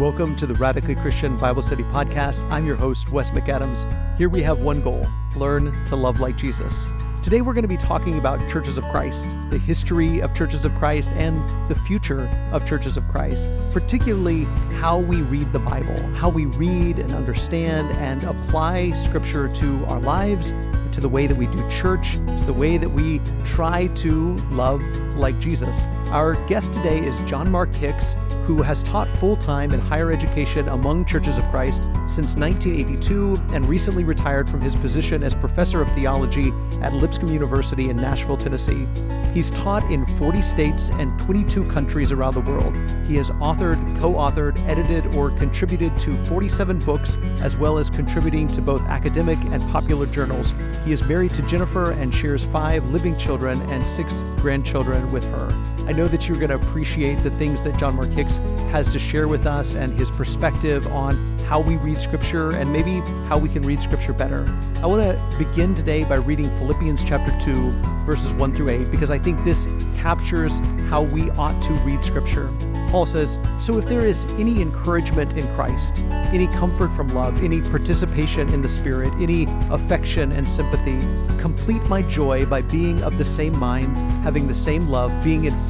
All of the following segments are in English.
Welcome to the Radically Christian Bible Study Podcast. I'm your host, Wes McAdams. Here we have one goal learn to love like Jesus. Today, we're going to be talking about churches of Christ, the history of churches of Christ, and the future of churches of Christ, particularly how we read the Bible, how we read and understand and apply Scripture to our lives, to the way that we do church, to the way that we try to love like Jesus. Our guest today is John Mark Hicks, who has taught full time in higher education among churches of Christ since 1982 and recently retired from his position as professor of theology at Lipscomb University in Nashville, Tennessee. He's taught in 40 states and 22 countries around the world. He has authored, co authored, edited, or contributed to 47 books, as well as contributing to both academic and popular journals. He is married to Jennifer and shares five living children and six grandchildren with her. I know that you're going to appreciate the things that John Mark Hicks has to share with us and his perspective on how we read Scripture and maybe how we can read Scripture better. I want to begin today by reading Philippians chapter 2, verses 1 through 8, because I think this captures how we ought to read Scripture. Paul says, So if there is any encouragement in Christ, any comfort from love, any participation in the Spirit, any affection and sympathy, complete my joy by being of the same mind, having the same love, being in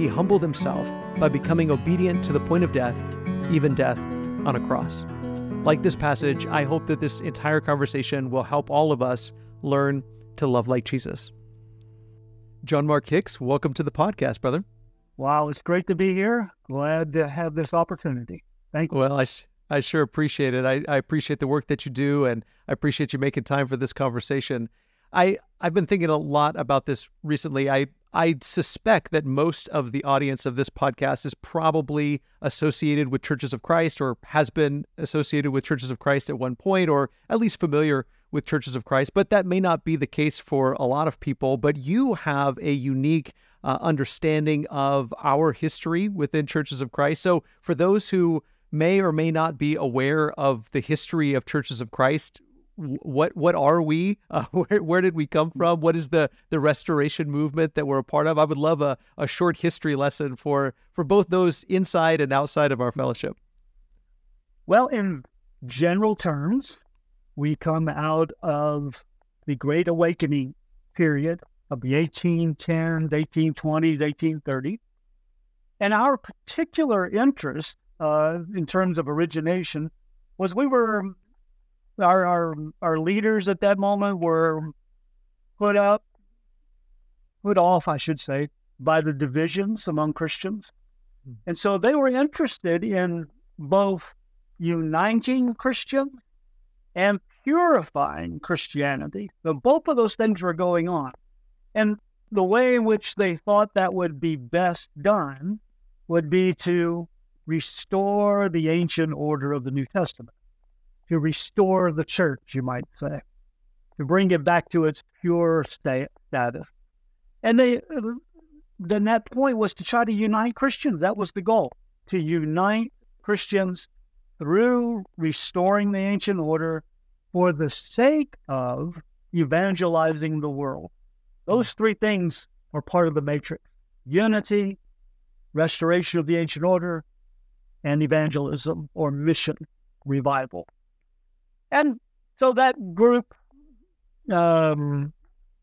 he humbled himself by becoming obedient to the point of death, even death on a cross. Like this passage, I hope that this entire conversation will help all of us learn to love like Jesus. John Mark Hicks, welcome to the podcast, brother. Wow, it's great to be here. Glad to have this opportunity. Thank you. Well, I, I sure appreciate it. I, I appreciate the work that you do, and I appreciate you making time for this conversation. I, I've been thinking a lot about this recently. I, I suspect that most of the audience of this podcast is probably associated with Churches of Christ or has been associated with Churches of Christ at one point, or at least familiar with Churches of Christ, but that may not be the case for a lot of people. But you have a unique uh, understanding of our history within Churches of Christ. So, for those who may or may not be aware of the history of Churches of Christ, what what are we? Uh, where, where did we come from? What is the the restoration movement that we're a part of? I would love a, a short history lesson for for both those inside and outside of our fellowship. Well, in general terms, we come out of the Great Awakening period of the 1810s, 1820s, 1830s. And our particular interest uh, in terms of origination was we were, our, our, our leaders at that moment were put up, put off, I should say, by the divisions among Christians. Hmm. And so they were interested in both uniting Christians and purifying Christianity. So both of those things were going on. And the way in which they thought that would be best done would be to restore the ancient order of the New Testament, to restore the church, you might say, to bring it back to its pure state, status. And they, then that point was to try to unite Christians. That was the goal, to unite Christians through restoring the ancient order for the sake of evangelizing the world. Those hmm. three things are part of the matrix unity, restoration of the ancient order, and evangelism or mission revival. And so that group um,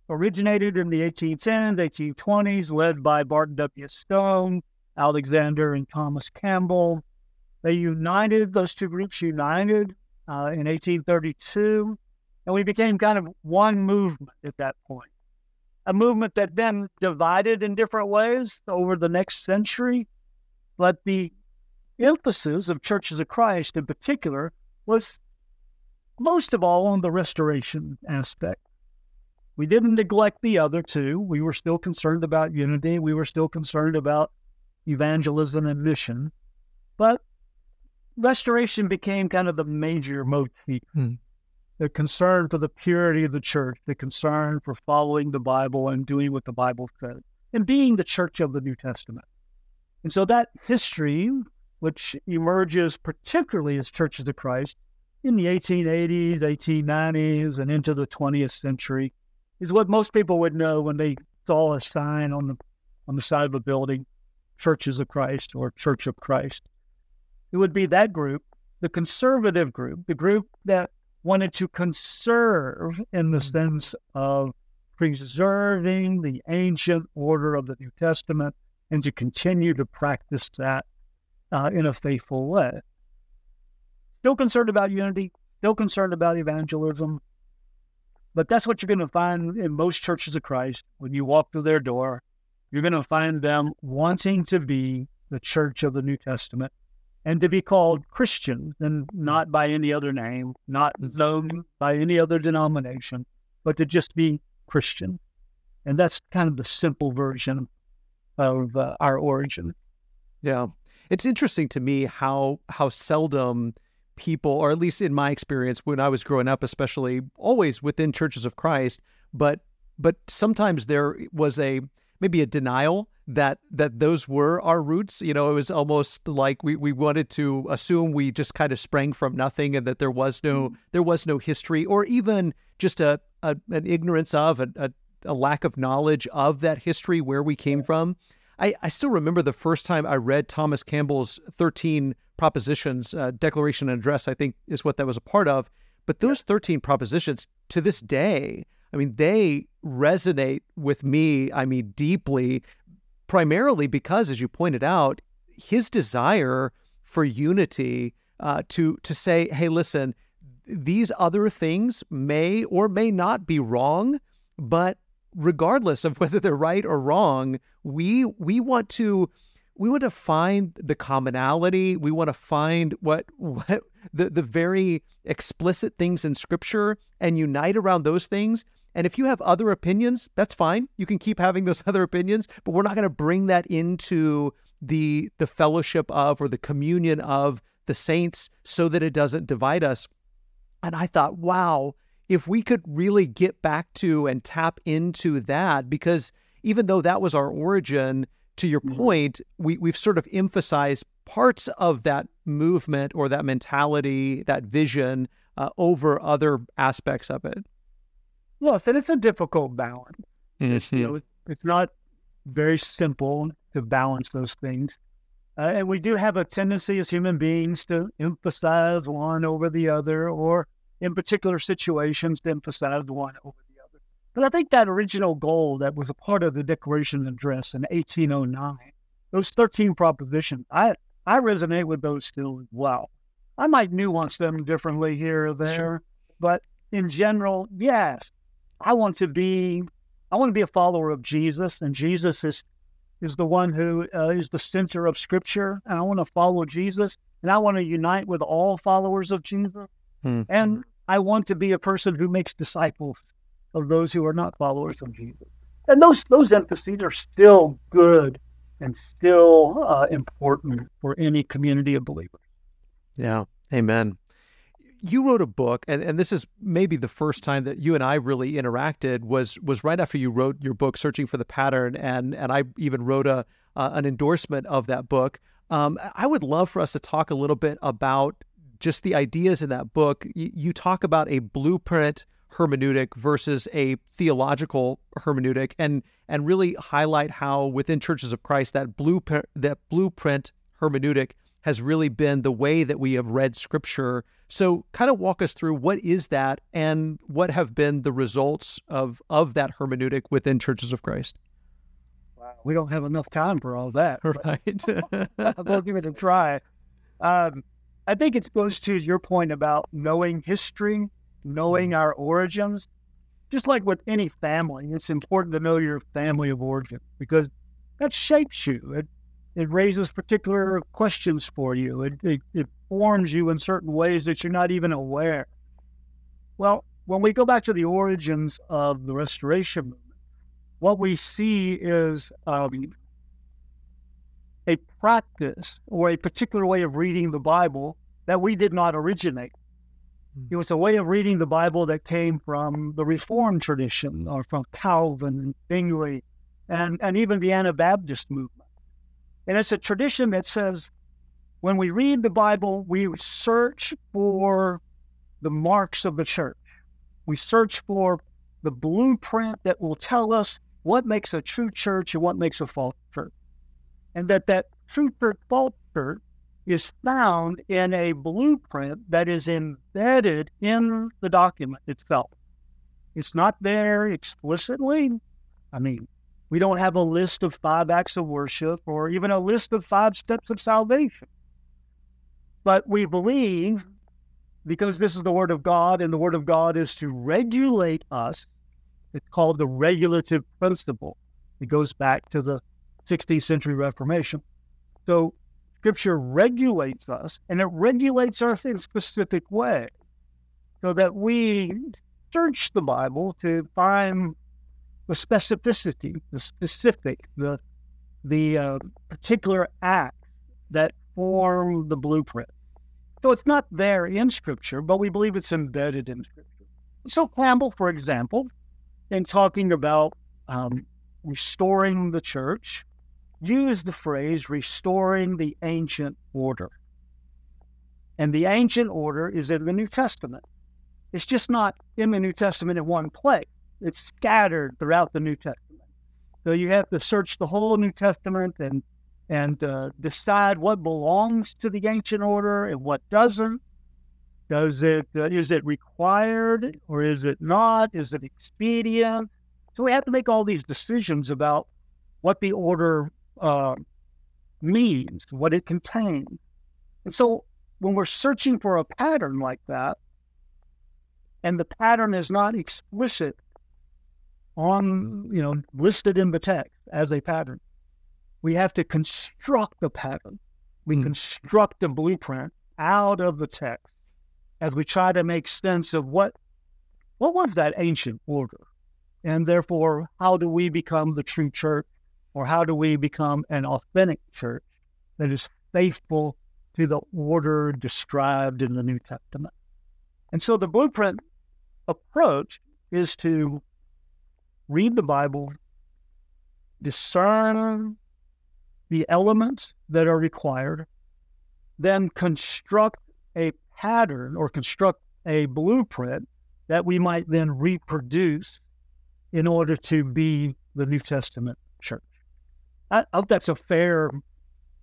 originated in the 1810s, 1820s, led by Barton W. Stone, Alexander and Thomas Campbell. They united, those two groups united uh, in 1832, and we became kind of one movement at that point. A movement that then divided in different ways over the next century, but the emphasis of Churches of Christ in particular was most of all on the restoration aspect. We didn't neglect the other two. We were still concerned about unity. We were still concerned about evangelism and mission. But restoration became kind of the major motif. Hmm. The concern for the purity of the church, the concern for following the Bible and doing what the Bible says, and being the church of the New Testament. And so that history, which emerges particularly as churches of Christ in the 1880s, 1890s, and into the 20th century, is what most people would know when they saw a sign on the on the side of a building, Churches of Christ or Church of Christ. It would be that group, the conservative group, the group that wanted to conserve in the sense of preserving the ancient order of the New Testament and to continue to practice that uh, in a faithful way. Still concerned about unity, still concerned about evangelism, but that's what you're going to find in most churches of Christ when you walk through their door. You're going to find them wanting to be the church of the New Testament and to be called Christian and not by any other name, not known by any other denomination, but to just be Christian. And that's kind of the simple version of uh, our origin. Yeah. It's interesting to me how how seldom people or at least in my experience when I was growing up especially always within churches of Christ but but sometimes there was a maybe a denial that that those were our roots. You know it was almost like we, we wanted to assume we just kind of sprang from nothing and that there was no mm-hmm. there was no history or even just a, a an ignorance of a, a, a lack of knowledge of that history where we came from. I, I still remember the first time I read Thomas Campbell's 13 propositions, uh, Declaration and Address, I think is what that was a part of. But those 13 propositions to this day, I mean, they resonate with me, I mean, deeply, primarily because, as you pointed out, his desire for unity uh, to to say, hey, listen, these other things may or may not be wrong, but regardless of whether they're right or wrong, we we want to we want to find the commonality. We want to find what what the the very explicit things in Scripture and unite around those things. And if you have other opinions, that's fine. You can keep having those other opinions, but we're not going to bring that into the the fellowship of or the communion of the saints so that it doesn't divide us. And I thought, wow, if we could really get back to and tap into that, because even though that was our origin, to your mm-hmm. point, we, we've sort of emphasized parts of that movement or that mentality, that vision uh, over other aspects of it. Yes, and it's a difficult balance. Mm-hmm. It's, you know, it's not very simple to balance those things. Uh, and we do have a tendency as human beings to emphasize one over the other, or in particular situations to emphasize one over the other. But I think that original goal that was a part of the Declaration of Address in 1809, those 13 propositions, I, I resonate with those still as well. I might nuance them differently here or there, sure. but in general, yes, I want to be, I want to be a follower of Jesus, and Jesus is is the one who uh, is the center of Scripture, and I want to follow Jesus, and I want to unite with all followers of Jesus. Hmm. And I want to be a person who makes disciples of those who are not followers of Jesus. And those those emphases are still good and still uh, important for any community of believers. Yeah, amen. You wrote a book, and, and this is maybe the first time that you and I really interacted was was right after you wrote your book, Searching for the Pattern, and and I even wrote a uh, an endorsement of that book. Um, I would love for us to talk a little bit about just the ideas in that book, you, you talk about a blueprint hermeneutic versus a theological hermeneutic and and really highlight how within churches of Christ that blueprint that blueprint hermeneutic has really been the way that we have read scripture. So kind of walk us through what is that and what have been the results of of that hermeneutic within churches of Christ. Wow. We don't have enough time for all that. Right. we'll give it a try. Um, I think it goes to your point about knowing history, knowing our origins. Just like with any family, it's important to know your family of origin because that shapes you. It it raises particular questions for you. It, it, it forms you in certain ways that you're not even aware. Well, when we go back to the origins of the Restoration movement, what we see is um, a practice or a particular way of reading the Bible that we did not originate. Mm. It was a way of reading the Bible that came from the Reformed tradition mm. or from Calvin and Zwingli and, and even the Anabaptist movement. And it's a tradition that says when we read the Bible, we search for the marks of the church. We search for the blueprint that will tell us what makes a true church and what makes a false church. And that that true church, false church is found in a blueprint that is embedded in the document itself. It's not there explicitly. I mean, we don't have a list of five acts of worship or even a list of five steps of salvation. But we believe, because this is the Word of God, and the Word of God is to regulate us, it's called the regulative principle. It goes back to the 16th century Reformation. So Scripture regulates us, and it regulates us in a specific way, so that we search the Bible to find the specificity, the specific, the the uh, particular act that form the blueprint. So it's not there in Scripture, but we believe it's embedded in Scripture. So Campbell, for example, in talking about um, restoring the church, use the phrase restoring the ancient order. And the ancient order is in the New Testament. It's just not in the New Testament in one place, it's scattered throughout the New Testament. So you have to search the whole New Testament and and uh, decide what belongs to the ancient order and what doesn't. Does it uh, is it required or is it not? Is it expedient? So we have to make all these decisions about what the order uh, means, what it contains. And so when we're searching for a pattern like that, and the pattern is not explicit on, you know, listed in the text as a pattern, we have to construct the pattern. We mm. construct a blueprint out of the text as we try to make sense of what what was that ancient order, and therefore how do we become the true church or how do we become an authentic church that is faithful to the order described in the New Testament? And so the blueprint approach is to read the Bible, discern the elements that are required, then construct a pattern or construct a blueprint that we might then reproduce in order to be the New Testament. I, I hope that's a fair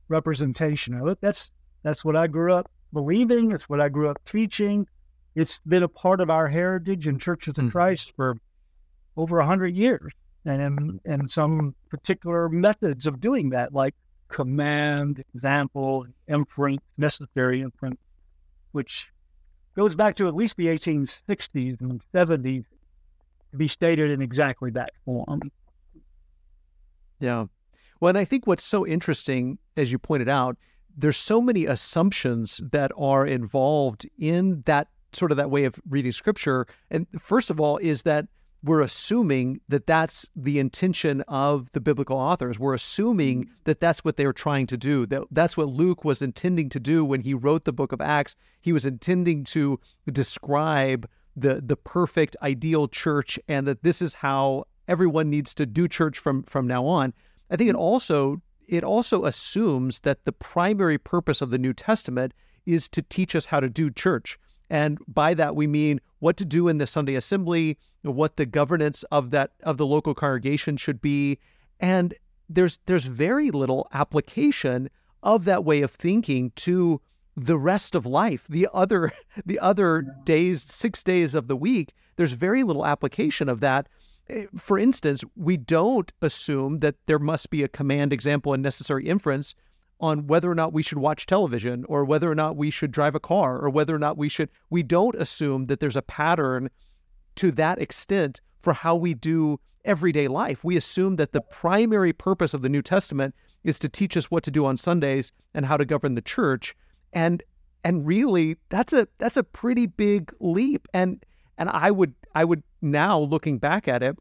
representation of it. That's that's what I grew up believing. It's what I grew up teaching. It's been a part of our heritage in Churches of mm-hmm. Christ for over a hundred years, and and some particular methods of doing that, like command, example, inference, necessary inference, which goes back to at least the 1860s and 70s to be stated in exactly that form. Yeah. Well, and I think what's so interesting, as you pointed out, there's so many assumptions that are involved in that sort of that way of reading scripture. And first of all, is that we're assuming that that's the intention of the biblical authors. We're assuming mm-hmm. that that's what they were trying to do. That that's what Luke was intending to do when he wrote the book of Acts. He was intending to describe the the perfect ideal church and that this is how everyone needs to do church from from now on. I think it mm. also it also assumes that the primary purpose of the New Testament is to teach us how to do church. And by that we mean what to do in the Sunday assembly, what the governance of that of the local congregation should be. And there's there's very little application of that way of thinking to the rest of life. The other the other days, six days of the week, there's very little application of that Eh, for instance, we don't assume that there must be a command, example, and necessary inference on whether or not we should watch television or whether or not we should drive a car or whether or not we should. We don't assume that there's a pattern to that extent for how we do everyday life. We assume that the primary purpose of the New Testament is to teach us what to do on Sundays and how to govern the church. And and really that's a that's a pretty big leap. And and I would I would now looking back at it,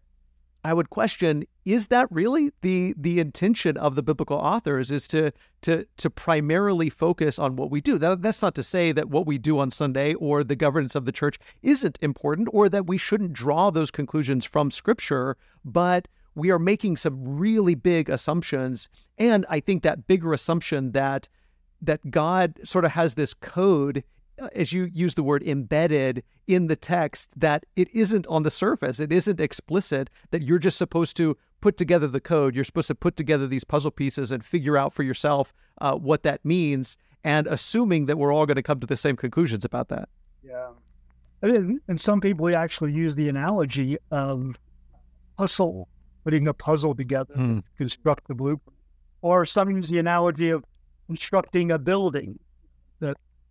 I would question: Is that really the the intention of the biblical authors? Is to to to primarily focus on what we do? That, that's not to say that what we do on Sunday or the governance of the church isn't important, or that we shouldn't draw those conclusions from Scripture. But we are making some really big assumptions, and I think that bigger assumption that that God sort of has this code as you use the word embedded in the text that it isn't on the surface. It isn't explicit that you're just supposed to put together the code. You're supposed to put together these puzzle pieces and figure out for yourself uh, what that means and assuming that we're all going to come to the same conclusions about that. Yeah. And, and some people actually use the analogy of puzzle putting a puzzle together mm. construct the blueprint. Or some use the analogy of constructing a building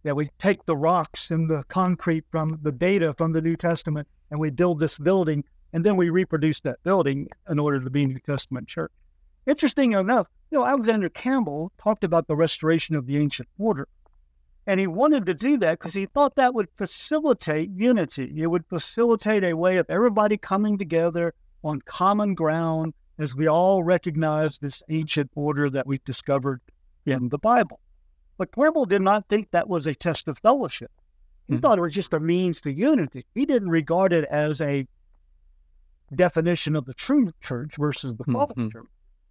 that we take the rocks and the concrete from the data from the New Testament and we build this building and then we reproduce that building in order to be a New Testament church. Interesting enough, you know, Alexander Campbell talked about the restoration of the ancient order. And he wanted to do that because he thought that would facilitate unity. It would facilitate a way of everybody coming together on common ground as we all recognize this ancient order that we've discovered in the Bible. But Campbell did not think that was a test of fellowship. He mm-hmm. thought it was just a means to unity. He didn't regard it as a definition of the true church versus the false mm-hmm. church.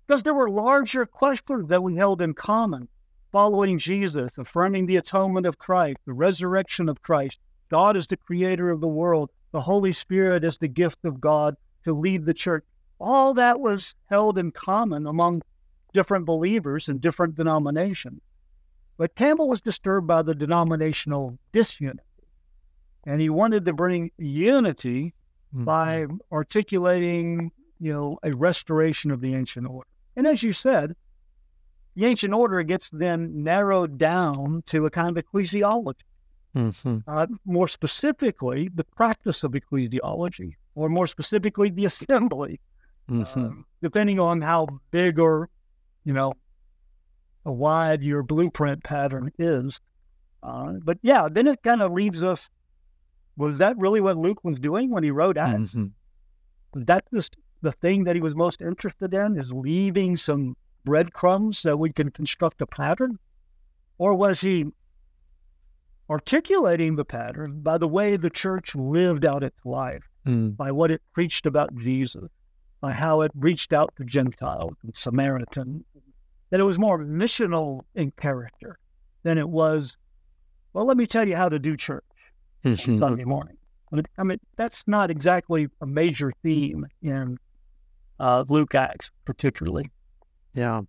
Because there were larger questions that we held in common following Jesus, affirming the atonement of Christ, the resurrection of Christ. God is the creator of the world. The Holy Spirit is the gift of God to lead the church. All that was held in common among different believers in different denominations. But Campbell was disturbed by the denominational disunity. And he wanted to bring unity mm-hmm. by articulating, you know, a restoration of the ancient order. And as you said, the ancient order gets then narrowed down to a kind of ecclesiology. Mm-hmm. Uh, more specifically, the practice of ecclesiology, or more specifically, the assembly, mm-hmm. uh, depending on how big or, you know, wide your blueprint pattern is. Uh, but yeah, then it kind of leaves us. Was that really what Luke was doing when he wrote Acts? Mm-hmm. That just the thing that he was most interested in is leaving some breadcrumbs so we can construct a pattern? Or was he articulating the pattern by the way the church lived out its life, mm. by what it preached about Jesus, by how it reached out to Gentiles and Samaritan that it was more missional in character than it was, well, let me tell you how to do church Sunday morning. I mean, that's not exactly a major theme in uh, Luke Acts, particularly. Yeah.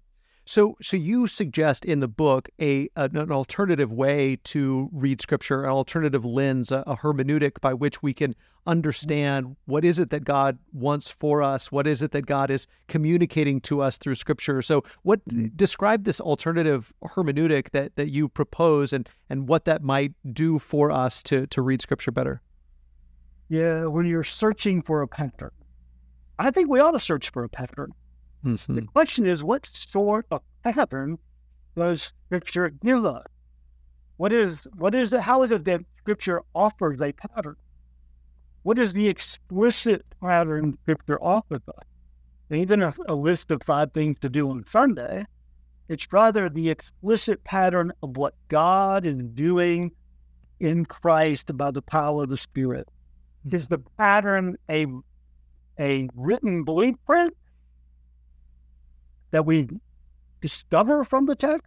So, so you suggest in the book a an alternative way to read Scripture, an alternative lens, a, a, hermeneutic by which we can understand what is it that God wants for us, what is it that God is communicating to us through Scripture. So, what mm-hmm. describe this alternative hermeneutic that that you propose, and and what that might do for us to to read Scripture better. Yeah, when you're searching for a pattern, I think we ought to search for a pattern. Mm-hmm. The question is, what sort of pattern does Scripture give us? What is what is it? How is it that Scripture offers a pattern? What is the explicit pattern Scripture offers us? Even a, a list of five things to do on Sunday, it's rather the explicit pattern of what God is doing in Christ by the power of the Spirit. Is the pattern a a written blueprint that we discover from the text?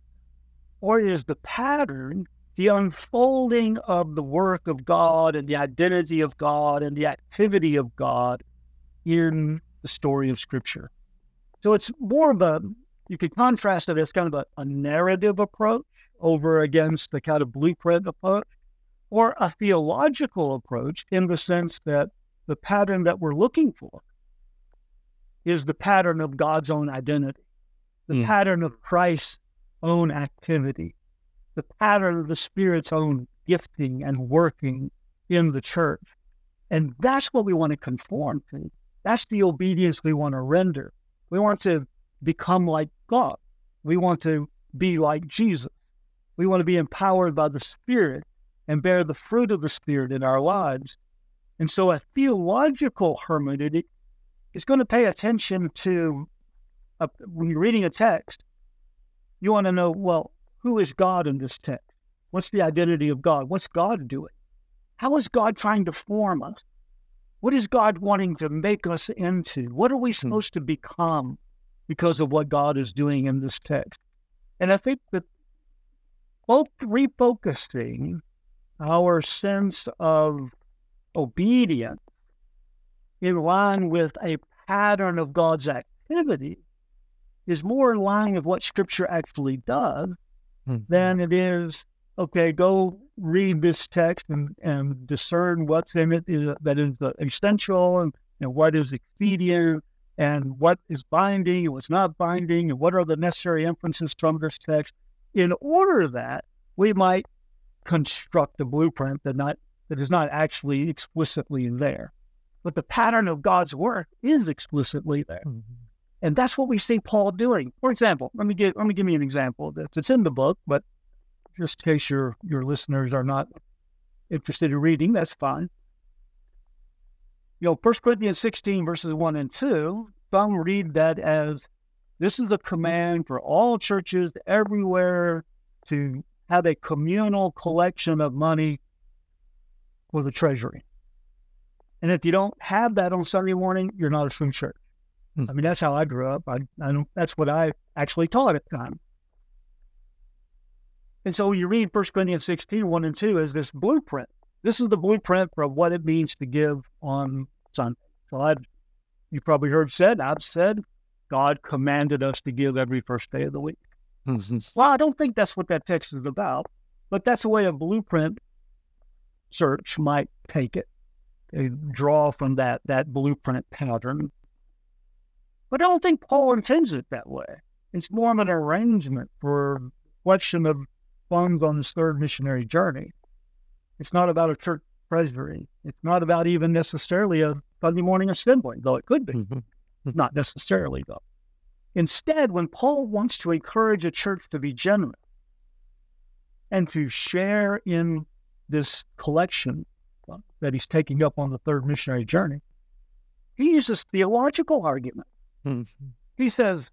Or is the pattern the unfolding of the work of God and the identity of God and the activity of God in the story of Scripture? So it's more of a, you could contrast it as kind of a, a narrative approach over against the kind of blueprint approach, or a theological approach in the sense that the pattern that we're looking for is the pattern of God's own identity the mm. pattern of Christ's own activity, the pattern of the Spirit's own gifting and working in the church. And that's what we want to conform to. That's the obedience we want to render. We want to become like God. We want to be like Jesus. We want to be empowered by the Spirit and bear the fruit of the Spirit in our lives. And so a theological hermeneutic is going to pay attention to when you're reading a text, you want to know, well, who is God in this text? What's the identity of God? What's God doing? How is God trying to form us? What is God wanting to make us into? What are we hmm. supposed to become because of what God is doing in this text? And I think that both refocusing our sense of obedience in line with a pattern of God's activity is more in line with what Scripture actually does mm-hmm. than it is, okay, go read this text and, and discern what's in it is, that is essential and you know, what is expedient and what is binding and what's not binding and what are the necessary inferences from this text. In order that we might construct a blueprint that not that is not actually explicitly there. But the pattern of God's work is explicitly there. Mm-hmm. And that's what we see Paul doing. For example, let me give let me give you an example this. It's in the book, but just in case your your listeners are not interested in reading, that's fine. You know, 1 Corinthians 16, verses 1 and 2, some read that as this is a command for all churches everywhere to have a communal collection of money for the treasury. And if you don't have that on Sunday morning, you're not a true church. I mean, that's how I grew up. I, I don't, that's what I actually taught at the time. And so you read 1 Corinthians 16, 1 and 2 as this blueprint. This is the blueprint for what it means to give on Sunday. So I, you probably heard said, I've said, God commanded us to give every first day of the week. Mm-hmm. Well, I don't think that's what that text is about, but that's the way a blueprint search might take it. They draw from that that blueprint pattern but I don't think Paul intends it that way. It's more of an arrangement for question of funds on this third missionary journey. It's not about a church treasury. It's not about even necessarily a Sunday morning assembly, though it could be. Mm-hmm. Not necessarily, though. Instead, when Paul wants to encourage a church to be generous and to share in this collection that he's taking up on the third missionary journey, he uses theological argument. Mm-hmm. He says,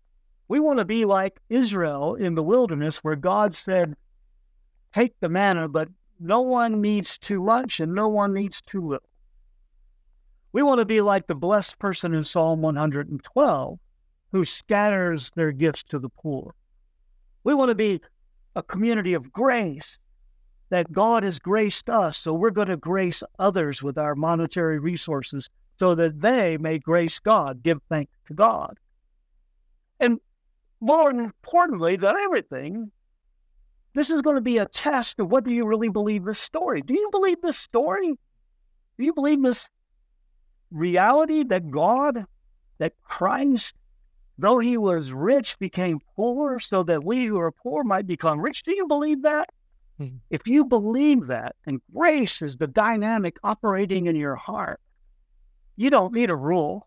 We want to be like Israel in the wilderness, where God said, Take the manna, but no one needs too much and no one needs too little. We want to be like the blessed person in Psalm 112 who scatters their gifts to the poor. We want to be a community of grace that God has graced us, so we're going to grace others with our monetary resources so that they may grace God, give thanks to God. And more importantly than everything, this is going to be a test of what do you really believe this story? Do you believe this story? Do you believe this reality that God, that Christ, though he was rich, became poor so that we who are poor might become rich? Do you believe that? Mm-hmm. If you believe that, and grace is the dynamic operating in your heart, you don't need a rule.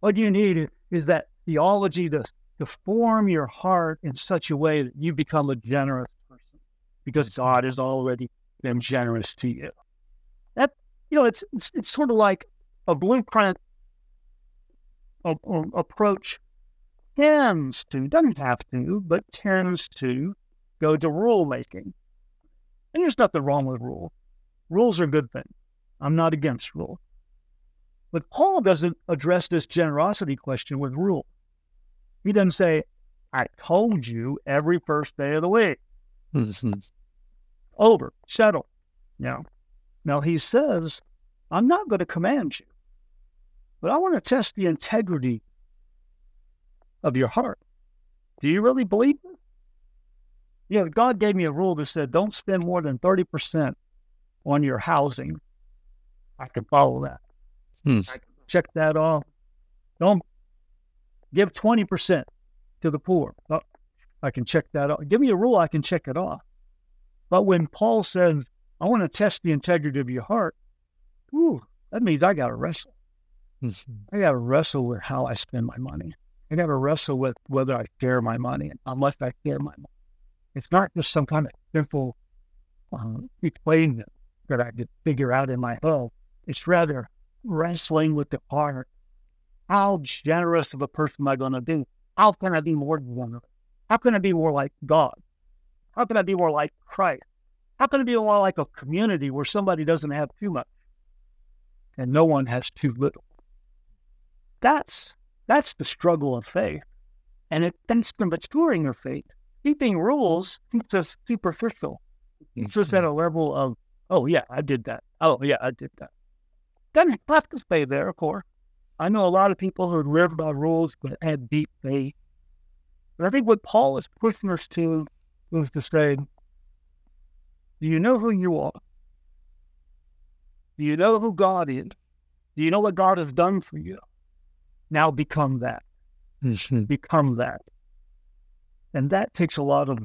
What you need is that theology to, to form your heart in such a way that you become a generous person because God has already been generous to you. That, you know, it's, it's, it's sort of like a blueprint a, a approach tends to, doesn't have to, but tends to go to rule making. And there's nothing wrong with rules. Rules are a good thing. I'm not against rules. But Paul doesn't address this generosity question with rule. He doesn't say, I told you every first day of the week. Over, settle. Now, now he says, I'm not going to command you, but I want to test the integrity of your heart. Do you really believe it? Yeah, God gave me a rule that said don't spend more than 30% on your housing. I can follow that. Hmm. check that off. Don't give 20% to the poor. Oh, I can check that off. Give me a rule, I can check it off. But when Paul says, I want to test the integrity of your heart, ooh, that means I got to wrestle. Mm-hmm. I got to wrestle with how I spend my money. I got to wrestle with whether I share my money and how much I share my money. It's not just some kind of simple uh, equation that I could figure out in my head. It's rather wrestling with the heart how generous of a person am I going to be? How can I be more generous? How can I be more like God? How can I be more like Christ? How can I be more like a community where somebody doesn't have too much and no one has too little? That's that's the struggle of faith. And it that's the maturing of faith. Keeping rules keeps us superficial. It's just at a level of, oh yeah, I did that. Oh yeah, I did that. Doesn't have to stay there, of course. I know a lot of people who live by rules but had deep faith. But I think what Paul is pushing us to is to say, do you know who you are? Do you know who God is? Do you know what God has done for you? Now become that. Mm-hmm. become that. And that takes a lot of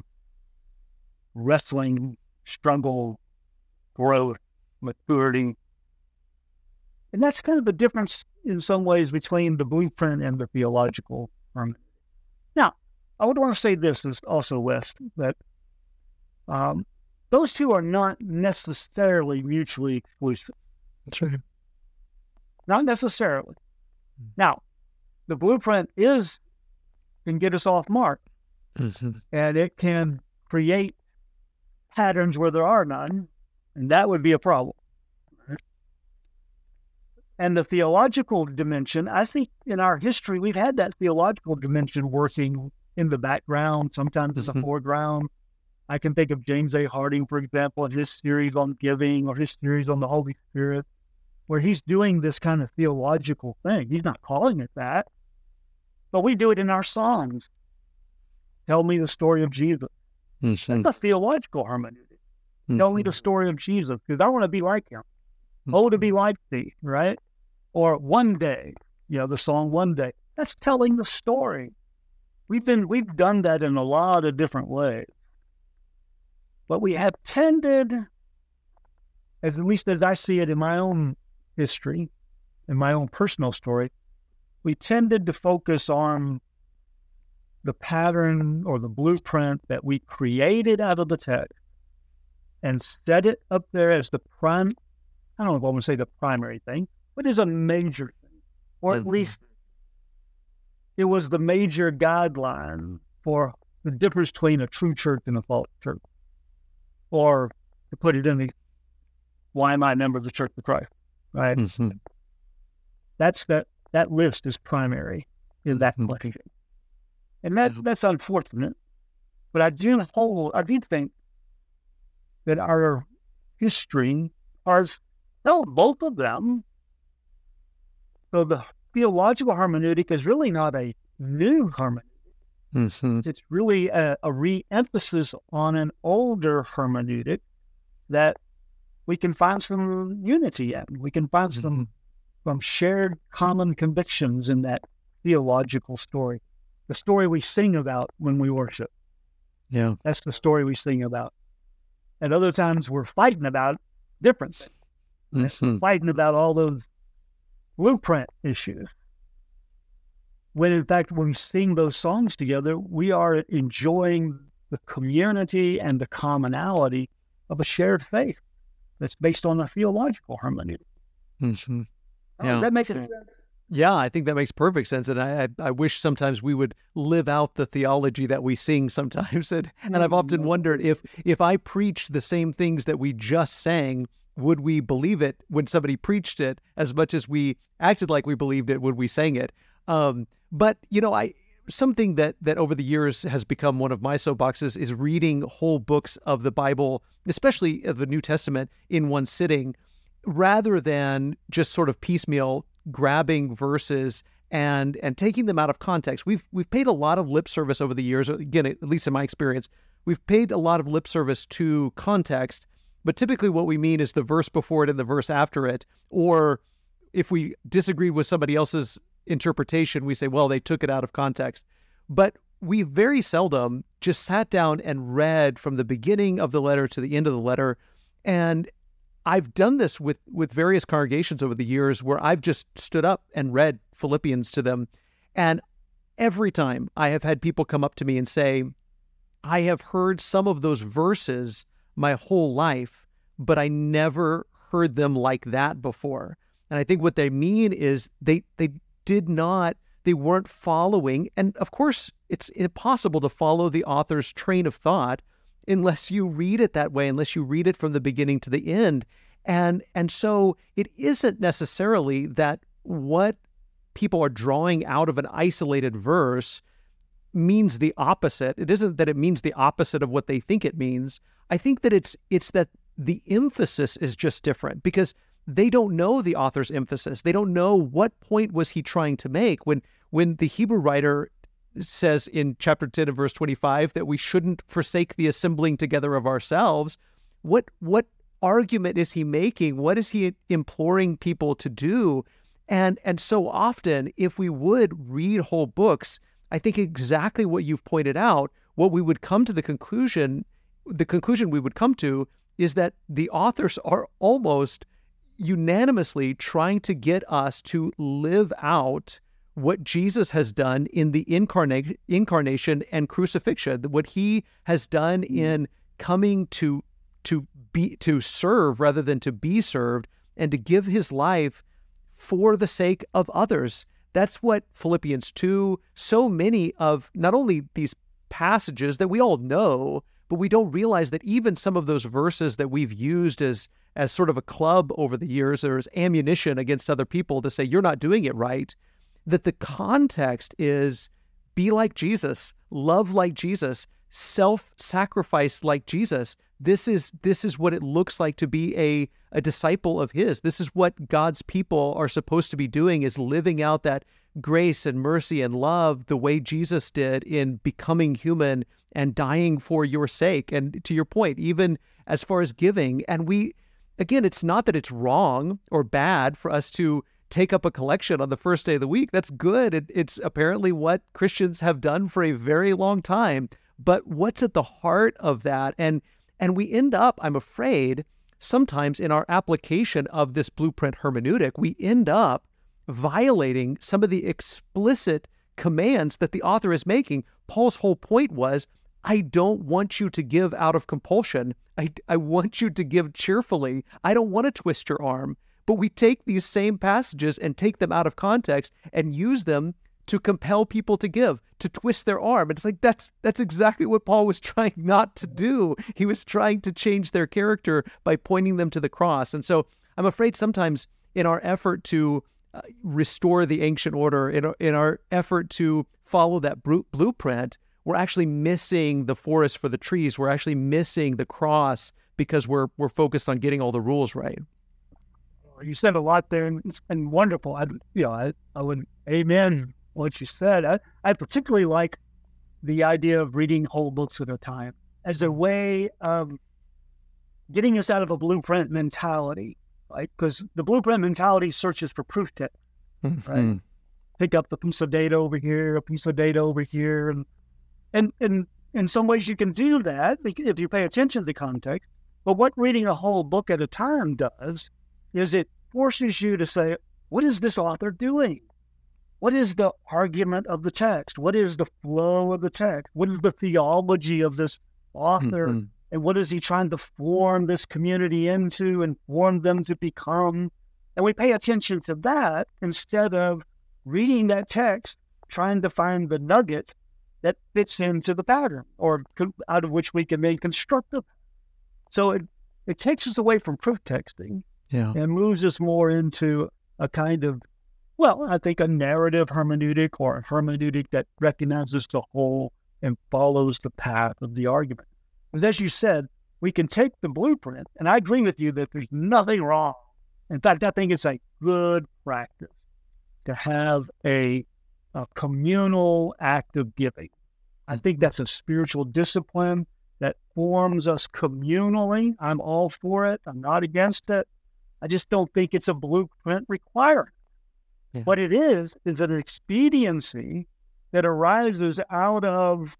wrestling, struggle, growth, maturity. And that's kind of the difference in some ways between the blueprint and the theological hermeneutic. Now, I would want to say this is also, Wes, that um, those two are not necessarily mutually exclusive. That's right. Not necessarily. Now, the blueprint is can get us off mark, Mm-hmm. and it can create patterns where there are none, and that would be a problem. And the theological dimension, I think in our history, we've had that theological dimension working in the background, sometimes as a Mhm. foreground. I can think of James A. Harding, for example, in his series on giving or his series on the Holy Spirit, where he's doing this kind of theological thing. He's not calling it that, but we do it in our songs. Tell me the story of Jesus. Mhm. That's a theological hermeneutic. Tell me the story of Jesus because I want to be like him. Oh, to be like thee, right? Or one day, you know, the song "One Day." That's telling the story. We've been we've done that in a lot of different ways, but we have tended, as at least as I see it in my own history, in my own personal story, we tended to focus on the pattern or the blueprint that we created out of the text and set it up there as the prime. I don't know if I want to say the primary thing, but is a major thing, or at least it was the major guideline for the difference between a true church and a false church. Or to put it in the why am I a member of the Church of Christ? Right. Mhm. That's that that list is primary in that Mhm. question. And that's that's unfortunate. But I do hold I do think that our history are no both of them. So the theological hermeneutic is really not a new hermeneutic. Mhm. It's really a, a re-emphasis on an older hermeneutic that we can find some unity in. We can find some some shared common convictions in that theological story. The story we sing about when we worship. Yeah. That's the story we sing about. At other times we're fighting about difference. Mhm. fighting about all those blueprint issues. When in fact, when we sing those songs together, we are enjoying the community and the commonality of a shared faith that's based on a theological hermeneutic. Mhm. Oh, Yeah. that makes it Yeah, I think that makes perfect sense, and I, I wish sometimes we would live out the theology that we sing sometimes, and and I've often wondered if if I preached the same things that we just sang, would we believe it when somebody preached it as much as we acted like we believed it when we sang it? Um, but you know, I something that that over the years has become one of my soapboxes is reading whole books of the Bible, especially of the New Testament, in one sitting, rather than just sort of piecemeal grabbing verses and and taking them out of context. We've we've paid a lot of lip service over the years. Again, at least in my experience, we've paid a lot of lip service to context, but typically what we mean is the verse before it and the verse after it, or if we disagree with somebody else's interpretation, we say, well, they took it out of context. But we very seldom just sat down and read from the beginning of the letter to the end of the letter. And I've done this with with various congregations over the years where I've just stood up and read Philippians to them. And every time I have had people come up to me and say, I have heard some of those verses my whole life, but I never heard them like that before. And I think what they mean is they they did not, they weren't following. And of course, it's impossible to follow the author's train of thought unless you read it that way, unless you read it from the beginning to the end. And and so it isn't necessarily that what people are drawing out of an isolated verse means the opposite. It isn't that it means the opposite of what they think it means. I think that it's it's that the emphasis is just different because they don't know the author's emphasis. They don't know what point was he trying to make when when the Hebrew writer says in chapter 10 of verse 25 that we shouldn't forsake the assembling together of ourselves. What what argument is he making? What is he imploring people to do? And and so often if we would read whole books, I think exactly what you've pointed out, what we would come to the conclusion the conclusion we would come to is that the authors are almost unanimously trying to get us to live out what Jesus has done in the incarnate, incarnation and crucifixion, what he has done mm. in coming to to be to serve rather than to be served and to give his life for the sake of others. That's what Philippians 2, so many of not only these passages that we all know, but we don't realize that even some of those verses that we've used as as sort of a club over the years or as ammunition against other people to say you're not doing it right, that the context is be like Jesus, love like Jesus, self-sacrifice like Jesus. This is this is what it looks like to be a a disciple of his. This is what God's people are supposed to be doing is living out that grace and mercy and love the way Jesus did in becoming human and dying for your sake. And to your point, even as far as giving, and we, again, it's not that it's wrong or bad for us to take up a collection on the first day of the week. That's good. It, it's apparently what Christians have done for a very long time. But what's at the heart of that? And and we end up, I'm afraid, sometimes in our application of this blueprint hermeneutic, we end up violating some of the explicit commands that the author is making. Paul's whole point was I don't want you to give out of compulsion. I, I want you to give cheerfully. I don't want to twist your arm. But we take these same passages and take them out of context and use them to compel people to give, to twist their arm. It's like that's that's exactly what Paul was trying not to do. He was trying to change their character by pointing them to the cross. And so I'm afraid sometimes in our effort to uh, restore the ancient order in our, in our effort to follow that blueprint, we're actually missing the forest for the trees. We're actually missing the cross because we're we're focused on getting all the rules right. You said a lot there, and, and wonderful. I, you know, I, I would amen what you said. I, I particularly like the idea of reading whole books at a time as a way of getting us out of a blueprint mentality right? Because the blueprint mentality searches for proof text, mm-hmm. right? Pick up the piece of data over here, a piece of data over here, and and and in some ways you can do that if you pay attention to the context. But what reading a whole book at a time does is it forces you to say, what is this author doing? What is the argument of the text? What is the flow of the text? What is the theology of this author? Mm-hmm and what is he trying to form this community into and form them to become? And we pay attention to that instead of reading that text, trying to find the nugget that fits into the pattern or out of which we can make constructive. So it, it takes us away from proof texting yeah. and moves us more into a kind of, well, I think a narrative hermeneutic or a hermeneutic that recognizes the whole and follows the path of the argument. But as you said, we can take the blueprint, and I agree with you that there's nothing wrong. In fact, I think it's a good practice to have a, a communal act of giving. I think that's a spiritual discipline that forms us communally. I'm all for it. I'm not against it. I just don't think it's a blueprint requirement. Yeah. What it is, is an expediency that arises out of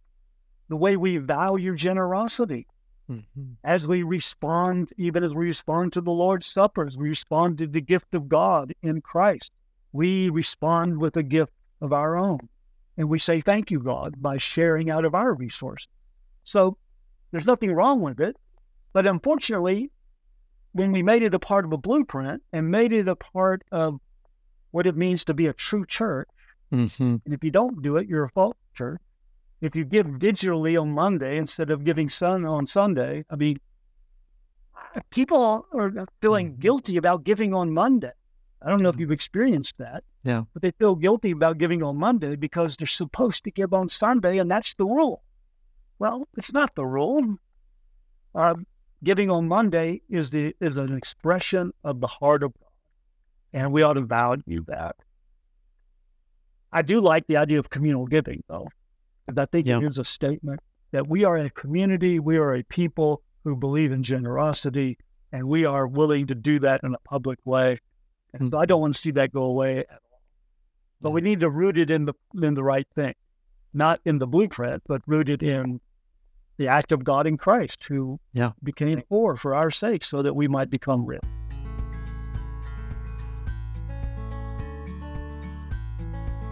the way we value generosity. Mm-hmm. As we respond, even as we respond to the Lord's Supper, as we respond to the gift of God in Christ, we respond with a gift of our own. And we say, Thank you, God, by sharing out of our resources. So there's nothing wrong with it. But unfortunately, when we made it a part of a blueprint and made it a part of what it means to be a true church. Mm-hmm. And if you don't do it, you're a false church. If you give digitally on Monday instead of giving sun on Sunday, I mean, people are feeling Mhm. guilty about giving on Monday. I don't know if you've experienced that. Yeah. But they feel guilty about giving on Monday because they're supposed to give on Sunday, and that's the rule. Well, it's not the rule. Uh, giving on Monday is the is an expression of the heart of God, and we ought to value that. I do like the idea of communal giving, though, because I think Yeah. it is a statement that we are a community, we are a people who believe in generosity, and we are willing to do that in a public way. And so I don't want to see that go away at all. But we need to root it in the in the right thing, not in the blueprint, but rooted in the act of God in Christ, who Yeah. became poor for our sake, so that we might become rich.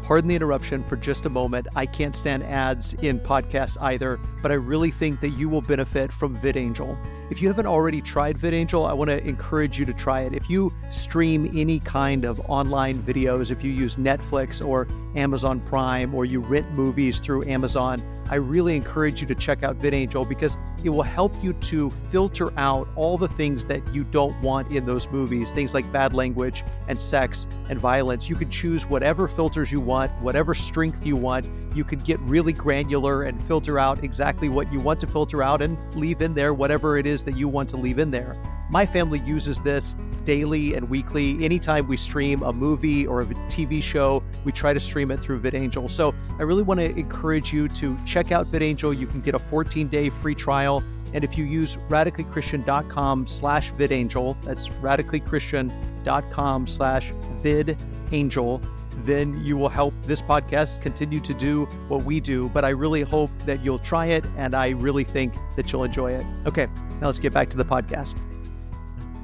Pardon the interruption for just a moment. I can't stand ads in podcasts either, but I really think that you will benefit from VidAngel. If you haven't already tried VidAngel, I want to encourage you to try it. If you stream any kind of online videos, if you use Netflix or Amazon Prime or you rent movies through Amazon, I really encourage you to check out VidAngel because it will help you to filter out all the things that you don't want in those movies, things like bad language and sex and violence. You can choose whatever filters you want, whatever strength you want. You can get really granular and filter out exactly what you want to filter out and leave in there whatever it is that you want to leave in there. My family uses this daily and weekly. Anytime we stream a movie or a TV show, we try to stream it through VidAngel. So I really want to encourage you to check out VidAngel. You can get a 14-day free trial. And if you use radicallychristian.com slash vidangel, that's radicallychristian.com slash vidangel, then you will help this podcast continue to do what we do. But I really hope that you'll try it, and I really think that you'll enjoy it. Okay, now let's get back to the podcast.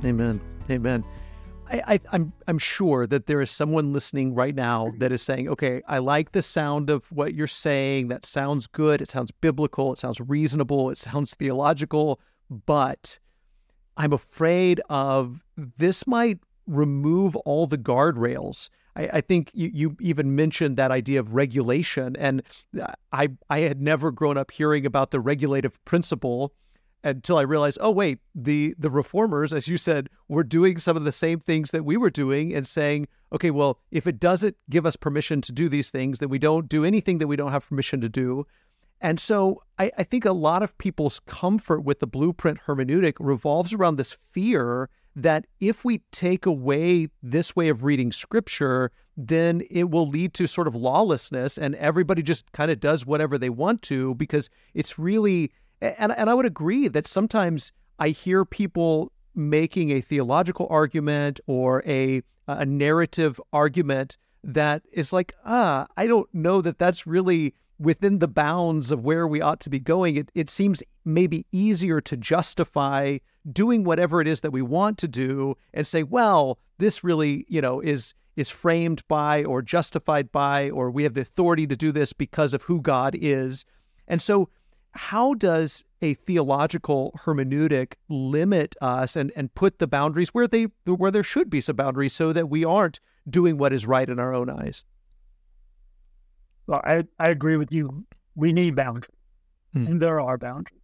Amen. Amen. I, I, I'm I'm sure that there is someone listening right now that is saying, okay, I like the sound of what you're saying. That sounds good. It sounds biblical. It sounds reasonable. It sounds theological. But I'm afraid of this might remove all the guardrails. I, I think you, you even mentioned that idea of regulation, and uh, I I had never grown up hearing about the regulative principle until I realized, oh wait, the the reformers, as you said, were doing some of the same things that we were doing and saying, okay, well, if it doesn't give us permission to do these things, then we don't do anything that we don't have permission to do. And so I, I think a lot of people's comfort with the blueprint hermeneutic revolves around this fear that if we take away this way of reading scripture, then it will lead to sort of lawlessness and everybody just kind of does whatever they want to because it's really and, and I would agree that sometimes I hear people making a theological argument or a a narrative argument that is like, ah, I don't know that that's really within the bounds of where we ought to be going. It it seems maybe easier to justify doing whatever it is that we want to do and say, well, this really, you know, is is framed by or justified by or we have the authority to do this because of who God is. And so how does a theological hermeneutic limit us and, and put the boundaries where they where there should be some boundaries so that we aren't doing what is right in our own eyes? Well, I, I agree with you. We need boundaries, Hmm. and there are boundaries.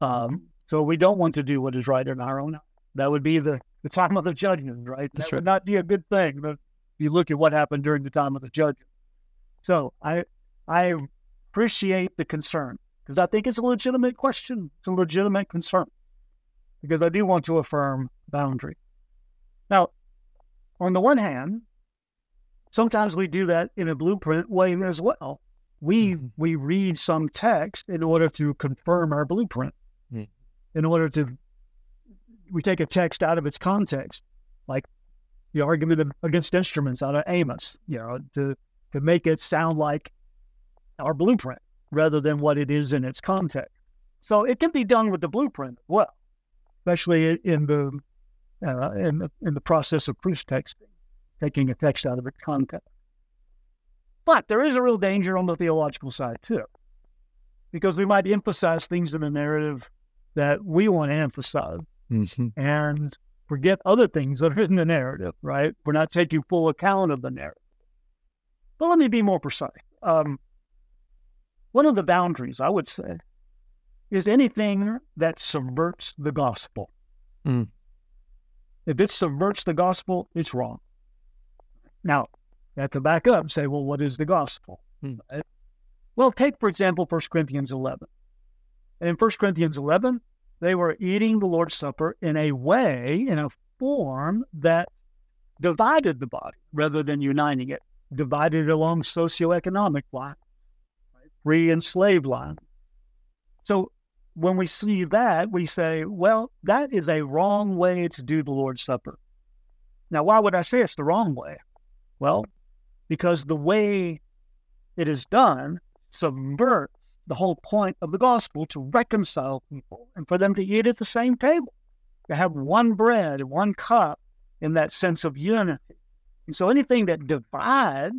Um, so we don't want to do what is right in our own. That would be the, the time of the judgment, right? That's that right. would not be a good thing. But you look at what happened during the time of the judgment. So I I appreciate the concern because I think it's a legitimate question. It's a legitimate concern because I do want to affirm boundary. Now, on the one hand, sometimes we do that in a blueprint way as well. We Mhm. we read some text in order to confirm our blueprint. Mm. In order to we take a text out of its context, like the argument of- against instruments out of Amos, you know, to to make it sound like our blueprint rather than what it is in its context. So it can be done with the blueprint as well, especially in the uh, in the in the process of proof texting, taking a text out of its context. But there is a real danger on the theological side too, because we might emphasize things in the narrative that we want to emphasize, Mm-hmm. and forget other things that are in the narrative, right? We're not taking full account of the narrative. But let me be more precise. Um, one of the boundaries, I would say, is anything that subverts the gospel. Mm. If it subverts the gospel, it's wrong. Now, you have to back up and say, well, what is the gospel? Hmm. Well, take, for example, 1 Corinthians 11. In 1 Corinthians 11, they were eating the Lord's Supper in a way, in a form that divided the body rather than uniting it, divided along socioeconomic lines, free and slave lines. So when we see that, we say, well, that is a wrong way to do the Lord's Supper. Now, why would I say it's the wrong way? Well, because the way it is done subverts the whole point of the gospel to reconcile people and for them to eat at the same table, to have one bread and one cup in that sense of unity. And so anything that divides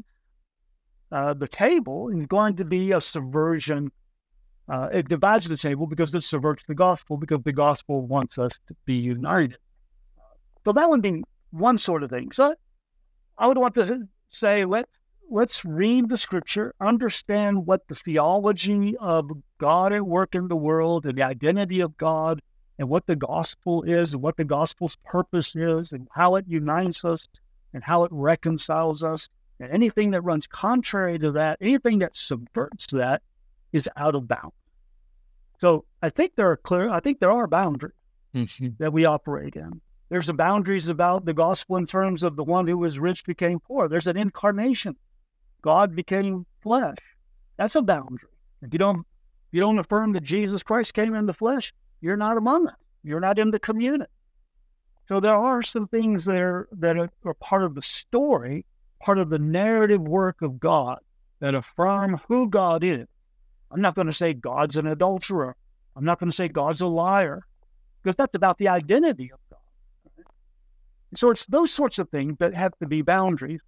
uh, the table is going to be a subversion. Uh, it divides the table because it subverts the gospel, because the gospel wants us to be united. So that would be one sort of thing. So I would want to say, let let's read the scripture, understand what the theology of God at work in the world and the identity of God and what the gospel is and what the gospel's purpose is and how it unites us and how it reconciles us. And anything that runs contrary to that, anything that subverts that is out of bounds. So I think there are clear, I think there are boundaries Mm-hmm. that we operate in. There's a boundaries about the gospel in terms of the one who was rich became poor. There's an incarnation. God became flesh. That's a boundary. If you don't, if you don't affirm that Jesus Christ came in the flesh, you're not among us. You're not in the community. So there are some things there that are, are part of the story, part of the narrative work of God that affirm who God is. I'm not going to say God's an adulterer. I'm not going to say God's a liar because that's about the identity of. So it's those sorts of things that have to be boundaries.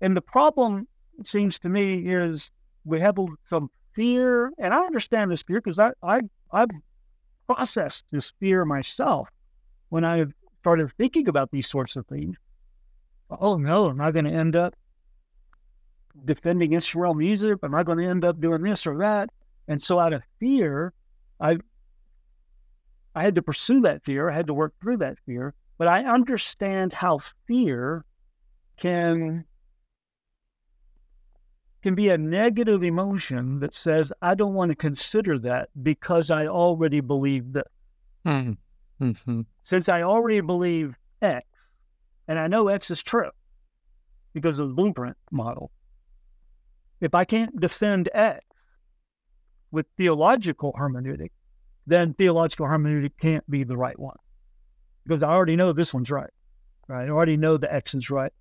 And the problem, it seems to me, is we have some fear, and I understand this fear because I, I, I've processed this fear myself when I started thinking about these sorts of things. Oh no, am I going to end up defending Israel music? Am I going to end up doing this or that? And so out of fear, I I had to pursue that fear. I had to work through that fear. But I understand how fear can can be a negative emotion that says, I don't want to consider that because I already believe that. Mm-hmm. Since I already believe X, and I know X is true because of the blueprint model, if I can't defend X with theological hermeneutic, then theological hermeneutic can't be the right one because I already know this one's right. Right. I already know the X is right.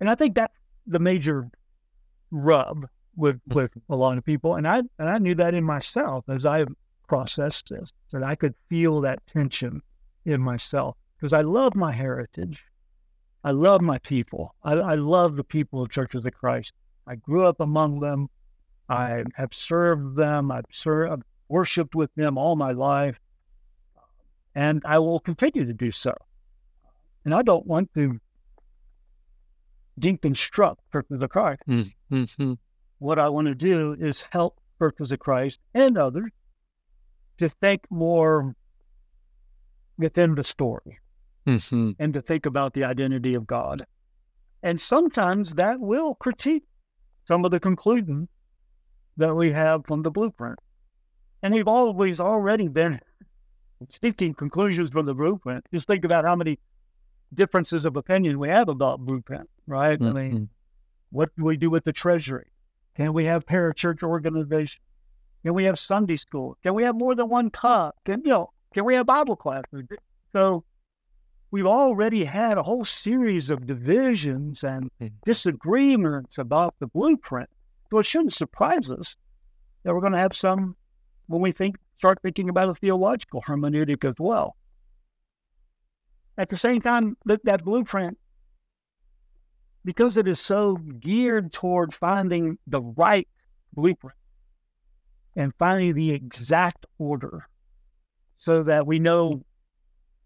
And I think that's the major rub with hmm. with a lot of people. And I and I knew that in myself as I processed this, that I could feel that tension in myself because I love my heritage. I love my people. I, I love the people of Churches of Christ. I grew up among them. I have served them. I've served, I've worshipped with them all my life, and I will continue to do so. And I don't want to deconstruct Churches of Christ. Mm-hmm. What I want to do is help Churches of Christ and others to think more within the story Mm-hmm. and to think about the identity of God. And sometimes that will critique some of the conclusions that we have from the blueprint. And we've always already been seeking conclusions from the blueprint. Just think about how many differences of opinion we have about blueprint, right? I mean, Mm-hmm. what do we do with the treasury? Can we have parachurch organization? Can we have Sunday school? Can we have more than one cup? Can you know? Can we have Bible classes? So we've already had a whole series of divisions and Mhm. disagreements about the blueprint. So it shouldn't surprise us that we're going to have some when we think start thinking about a theological hermeneutic as well. At the same time, that, that blueprint, because it is so geared toward finding the right blueprint and finding the exact order so that we know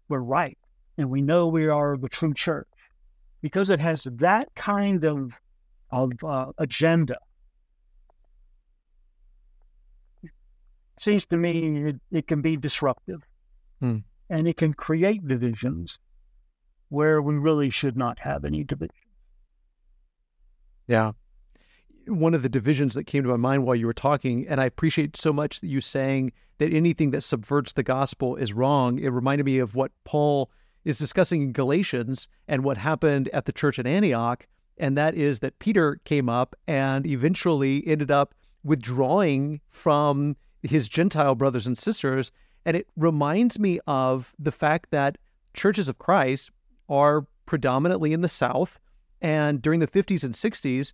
we're right and we know we are the true church because it has that kind of of uh, agenda. Seems to me it, it can be disruptive, hmm. and it can create divisions where we really should not have any division. Yeah. One of the divisions that came to my mind while you were talking, and I appreciate so much that you saying that anything that subverts the gospel is wrong. It reminded me of what Paul is discussing in Galatians and what happened at the church at Antioch. And that is that Peter came up and eventually ended up withdrawing from his Gentile brothers and sisters. And it reminds me of the fact that churches of Christ are predominantly in the South. And during the 50s and 60s,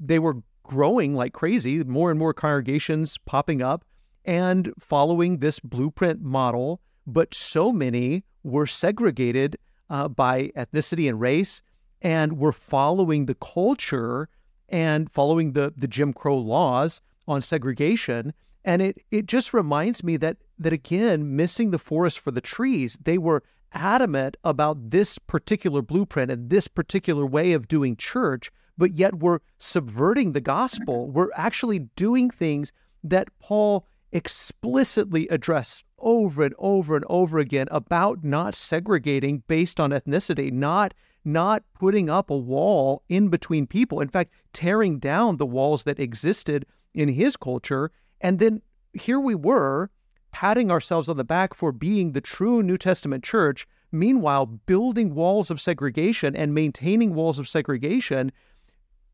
they were growing like crazy, more and more congregations popping up and following this blueprint model. But so many were segregated uh, by ethnicity and race and were following the culture and following the, the Jim Crow laws on segregation. And it, it just reminds me that, that, again, missing the forest for the trees, they were adamant about this particular blueprint and this particular way of doing church, but yet we're subverting the gospel. We're actually doing things that Paul explicitly addressed over and over and over again about not segregating based on ethnicity, not not putting up a wall in between people. In fact, tearing down the walls that existed in his culture. And then here we were patting ourselves on the back for being the true New Testament church, meanwhile, building walls of segregation and maintaining walls of segregation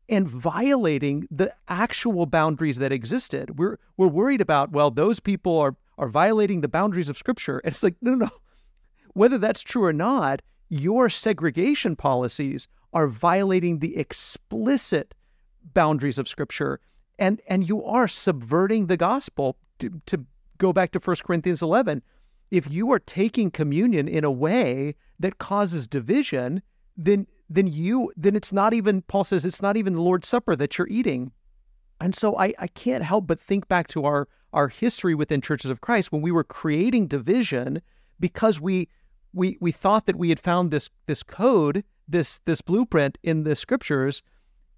and violating the actual boundaries that existed. We're we're worried about, well, those people are are violating the boundaries of scripture. And it's like, no, no, no. Whether that's true or not, your segregation policies are violating the explicit boundaries of scripture. And and you are subverting the gospel to, to go back to 1 Corinthians 11, if you are taking communion in a way that causes division, then then you then it's not even Paul says it's not even the Lord's Supper that you're eating. And so I, I can't help but think back to our our history within churches of Christ when we were creating division because we we we thought that we had found this this code, this this blueprint in the scriptures,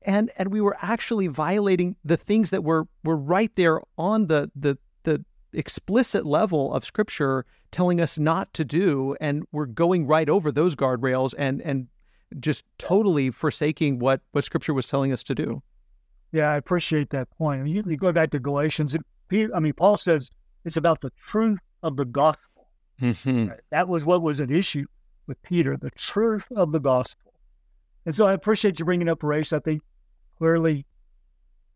and and we were actually violating the things that were were right there on the the the explicit level of scripture telling us not to do and we're going right over those guardrails and and just totally forsaking what what scripture was telling us to do. Yeah i appreciate that point. I mean, you go back to galatians it, i mean paul says it's about the truth of the gospel. Mm-hmm. that was what was at issue with peter the truth of the gospel. And so i appreciate you bringing up race. I think clearly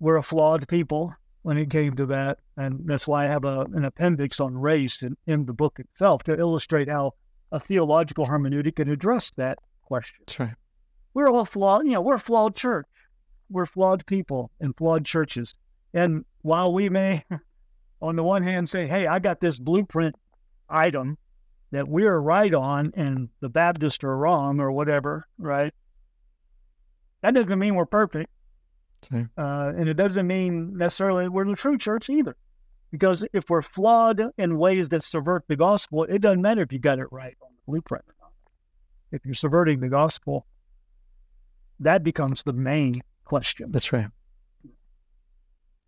we're a flawed people when it came to that. And that's why I have a, an appendix on race in, in the book itself to illustrate how a theological hermeneutic can address that question. That's right. We're all flawed, you know, we're a flawed church. We're flawed people and flawed churches. And while we may, on the one hand, say, hey, I got this blueprint item that we're right on and the Baptists are wrong or whatever, right? That doesn't mean we're perfect. Okay. Uh, and it doesn't mean necessarily we're the true church either. Because if we're flawed in ways that subvert the gospel, it doesn't matter if you got it right on the blueprint or not. If you're subverting the gospel, that becomes the main question. That's right.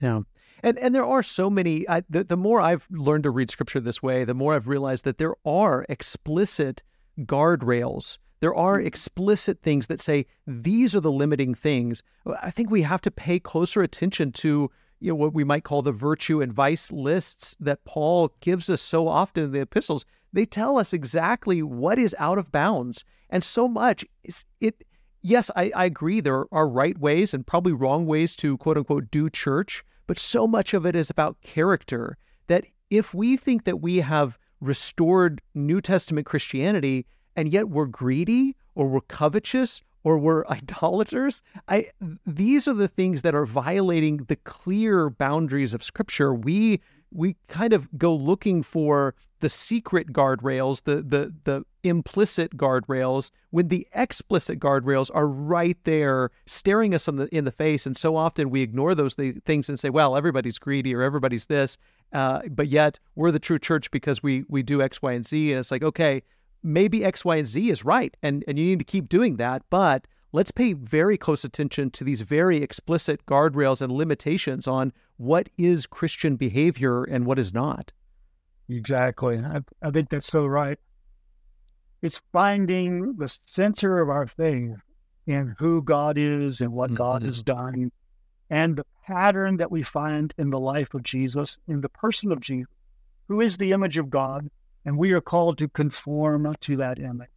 Yeah. And and there are so many I, the, the more I've learned to read scripture this way, the more I've realized that there are explicit guardrails there are mm-hmm. explicit things that say these are the limiting things. I think we have to pay closer attention to you know what we might call the virtue and vice lists that Paul gives us so often in the epistles. They tell us exactly what is out of bounds, and so much is it. Yes, I, I agree. There are right ways and probably wrong ways to quote unquote do church, but so much of it is about character. That if we think that we have restored New Testament Christianity, and yet we're greedy or we're covetous or we're idolaters. I these are the things that are violating the clear boundaries of scripture. We we kind of go looking for the secret guardrails, the the the implicit guardrails, when the explicit guardrails are right there staring us in the in the face. And so often we ignore those things and say, "Well, everybody's greedy or everybody's this," uh, but yet we're the true church because we we do X, Y, and Z. And it's like, okay, maybe X, Y, and Z is right, and, and you need to keep doing that. But let's pay very close attention to these very explicit guardrails and limitations on what is Christian behavior and what is not. Exactly. I, I think that's so right. It's finding the center of our faith in who God is and what mm-hmm. God has done, and the pattern that we find in the life of Jesus, in the person of Jesus, who is the image of God, and we are called to conform to that image.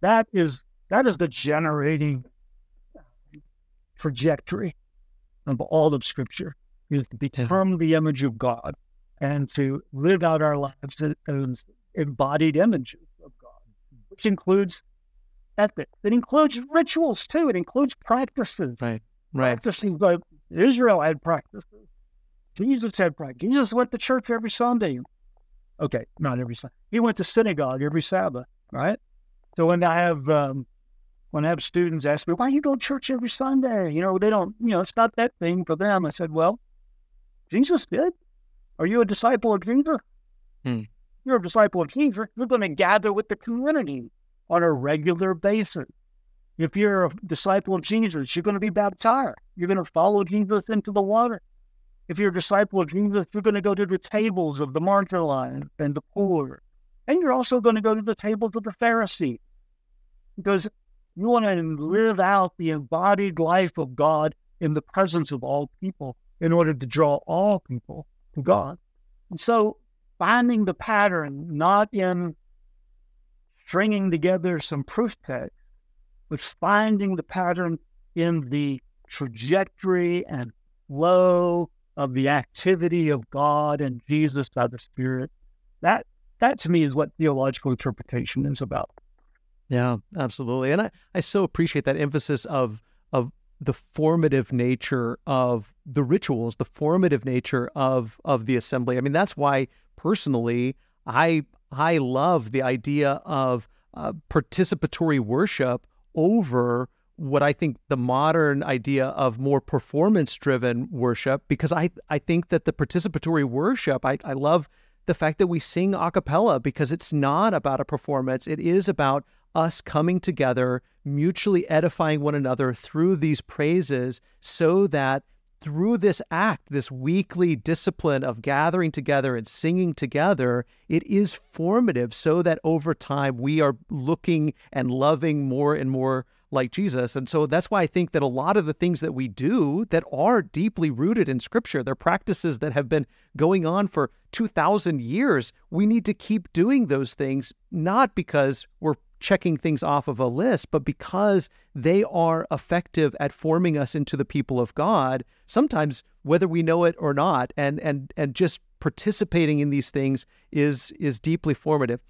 That is that is the generating trajectory of all of Scripture is to become the image of God and to live out our lives as embodied images of God, which includes ethics. It includes rituals too. It includes practices. Right. Right. Practices like Israel had practices. Jesus had practice. Jesus went to church every Sunday. Okay, not every Sunday. He went to synagogue every Sabbath, right? So when I have um, when I have students ask me, why you go to church every Sunday? You know, they don't, you know, it's not that thing for them. I said, well, Jesus did. Are you a disciple of Jesus? Hmm. You're a disciple of Jesus. You're going to gather with the community on a regular basis. If you're a disciple of Jesus, you're going to be baptized. You're going to follow Jesus into the water. If you're a disciple of Jesus, you're going to go to the tables of the marginalized and the poor. And you're also going to go to the tables of the Pharisees. Because you want to live out the embodied life of God in the presence of all people in order to draw all people to God. And so finding the pattern, not in stringing together some proof text, but finding the pattern in the trajectory and flow of the activity of God and Jesus by the Spirit. That that to me is what theological interpretation is about. Yeah, absolutely. And I, I so appreciate that emphasis of of the formative nature of the rituals, the formative nature of of the assembly. I mean, that's why personally I I love the idea of uh, participatory worship over what I think the modern idea of more performance driven worship, because I, I think that the participatory worship, I, I love the fact that we sing a cappella because it's not about a performance. It is about us coming together, mutually edifying one another through these praises so that through this act, this weekly discipline of gathering together and singing together, it is formative so that over time we are looking and loving more and more like Jesus. And so that's why I think that a lot of the things that we do that are deeply rooted in Scripture, they're practices that have been going on for 2,000 years. We need to keep doing those things, not because we're checking things off of a list, but because they are effective at forming us into the people of God, sometimes whether we know it or not, and and and just participating in these things is is deeply formative.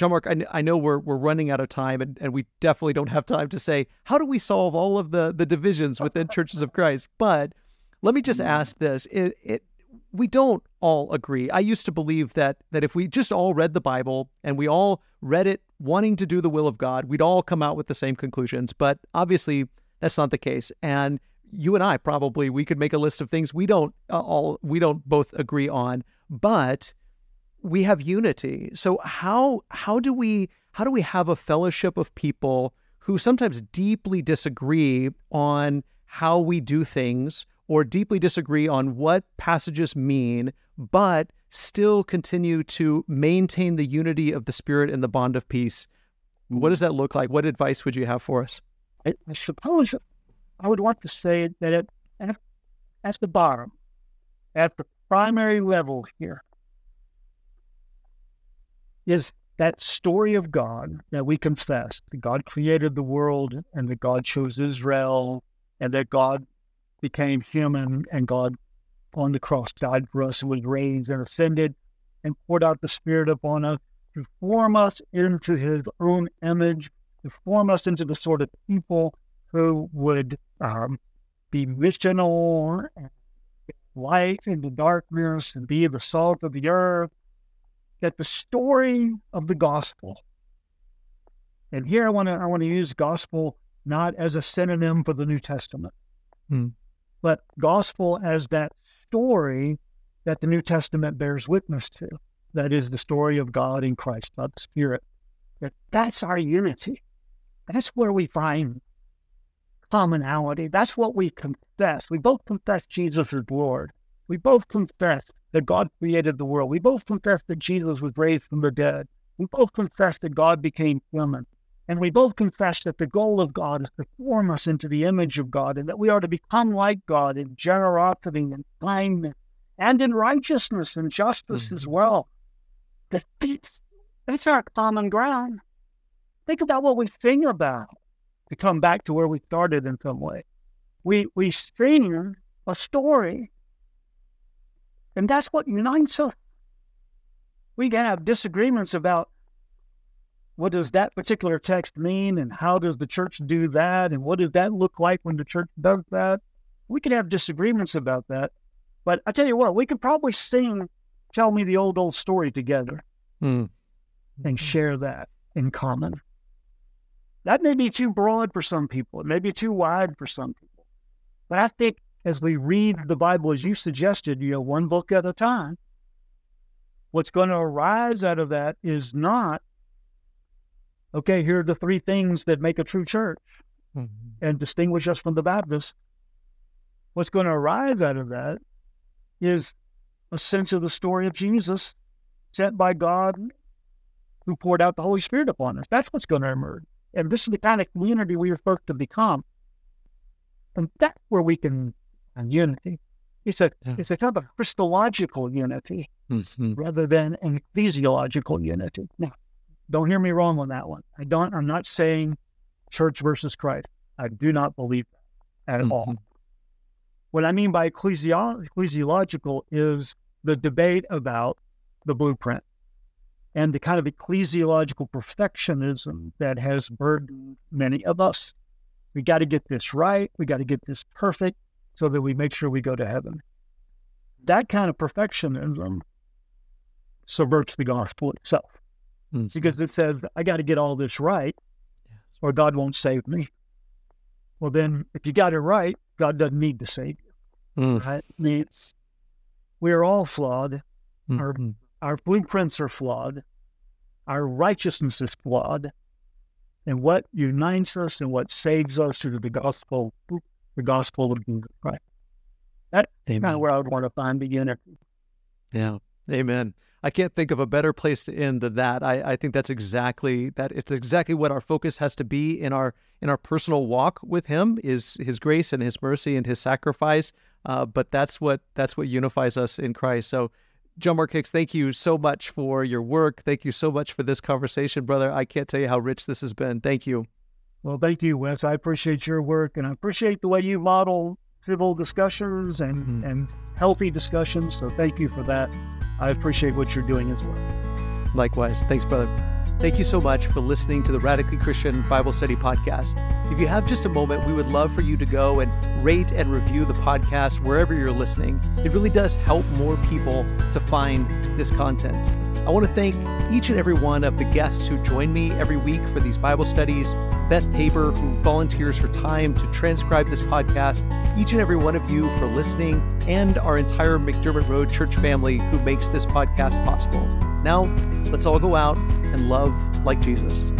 John Mark, I, I know we're we're running out of time, and, and we definitely don't have time to say how do we solve all of the the divisions within churches of Christ. But let me just ask this: it, it we don't all agree. I used to believe that that if we just all read the Bible and we all read it wanting to do the will of God, we'd all come out with the same conclusions. But obviously, that's not the case. And you and I probably we could make a list of things we don't uh, all we don't both agree on, but we have unity. So how how do we how do we have a fellowship of people who sometimes deeply disagree on how we do things or deeply disagree on what passages mean, but still continue to maintain the unity of the spirit and the bond of peace? What does that look like? What advice would you have for us? I, I suppose I would want to say that at, at, at the bottom, at the primary level here, is that story of God that we confess that God created the world and that God chose Israel and that God became human and God on the cross died for us and was raised and ascended and poured out the Spirit upon us to form us into his own image, to form us into the sort of people who would um, be missional light in the darkness and be the salt of the earth that the story of the gospel, and here I want to I want to use gospel not as a synonym for the New Testament, hmm. but gospel as that story that the New Testament bears witness to. That is the story of God in Christ, not the Spirit. that that's our unity. That's where we find commonality. That's what we confess. We both confess Jesus is Lord. We both confess that God created the world. We both confess that Jesus was raised from the dead. We both confess that God became human. And we both confess that the goal of God is to form us into the image of God and that we are to become like God in generosity and kindness and in righteousness and justice mm-hmm. as well. That's, that's our common ground. Think about what we sing about to come back to where we started in some way. We, we sing a story and that's what unites us. We can have disagreements about what does that particular text mean and how does the church do that and what does that look like when the church does that. We can have disagreements about that. But I tell you what, we could probably sing Tell Me the Old Old Story together mm. and share that in common. That may be too broad for some people. It may be too wide for some people. But I think as we read the Bible, as you suggested, you know, one book at a time, what's going to arise out of that is not, okay, here are the three things that make a true church mm-hmm. and distinguish us from the Baptists. What's going to arise out of that is a sense of the story of Jesus sent by God who poured out the Holy Spirit upon us. That's what's going to emerge. And this is the kind of community we are supposed to become. And that's where we can and unity. It's a yeah. it's a kind of a Christological unity mm-hmm. rather than an ecclesiological unity. Now, don't hear me wrong on that one. I don't. I'm not saying church versus Christ. I do not believe that at mm-hmm. all. What I mean by ecclesiological is the debate about the blueprint and the kind of ecclesiological perfectionism that has burdened many of us. We got to get this right. We got to get this perfect so that we make sure we go to heaven. That kind of perfectionism subverts the gospel itself mm-hmm. because it says, I got to get all this right or God won't save me. Well, then, if you got it right, God doesn't need to save you. Mm. Right? Means we're all flawed. Mm-hmm. Our, our blueprints are flawed. Our righteousness is flawed. And what unites us and what saves us through the gospel the gospel of Jesus Christ. That's kind of where I would want to find the unity. Yeah. Amen. I can't think of a better place to end than that. I, I think that's exactly that. It's exactly what our focus has to be in our in our personal walk with Him is His grace and His mercy and His sacrifice. Uh, but that's what that's what unifies us in Christ. So, John Mark Hicks, thank you so much for your work. Thank you so much for this conversation, brother. I can't tell you how rich this has been. Thank you. Well, thank you, Wes. I appreciate your work and I appreciate the way you model civil discussions and, mm-hmm. and healthy discussions. So thank you for that. I appreciate what you're doing as well. Likewise. Thanks, brother. Thank you so much for listening to the Radically Christian Bible Study Podcast. If you have just a moment, we would love for you to go and rate and review the podcast wherever you're listening. It really does help more people to find this content. I want to thank each and every one of the guests who join me every week for these Bible studies. Beth Tabor, who volunteers her time to transcribe this podcast, each and every one of you for listening, and our entire McDermott Road church family who makes this podcast possible. Now, let's all go out and love like Jesus.